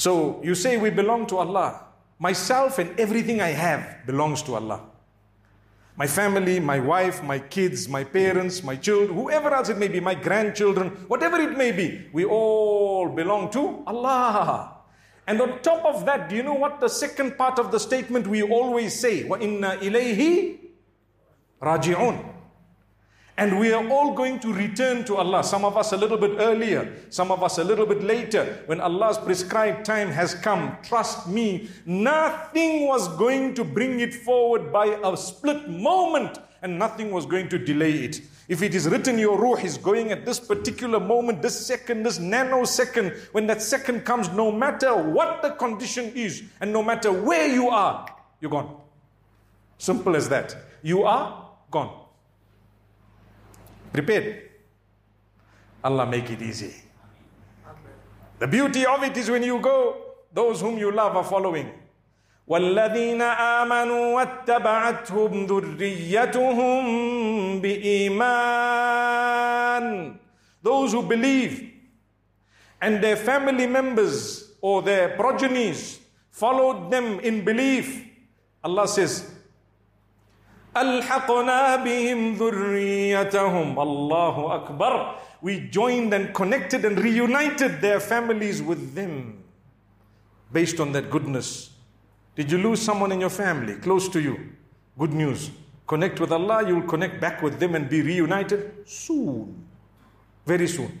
So you say we belong to Allah. Myself and everything I have belongs to Allah. My family, my wife, my kids, my parents, my children, whoever else it may be, my grandchildren, whatever it may be, we all belong to Allah. And on top of that, do you know what the second part of the statement we always say? وَإِنَّا إِلَيْهِ رَاجِعُونَ and we are all going to return to Allah. Some of us a little bit earlier, some of us a little bit later. When Allah's prescribed time has come, trust me, nothing was going to bring it forward by a split moment and nothing was going to delay it. If it is written your ruh is going at this particular moment, this second, this nanosecond, when that second comes, no matter what the condition is and no matter where you are, you're gone. Simple as that. You are gone. Prepared. Allah make it easy. The beauty of it is when you go, those whom you love are following. والذين آمنوا واتبعتهم ذريتهم بإيمان Those who believe and their family members or their progenies followed them in belief. Allah says, ألحقنا بهم ذريتهم الله أكبر We joined and connected and reunited their families with them based on that goodness. Did you lose someone in your family close to you? Good news. Connect with Allah, you'll connect back with them and be reunited soon. Very soon.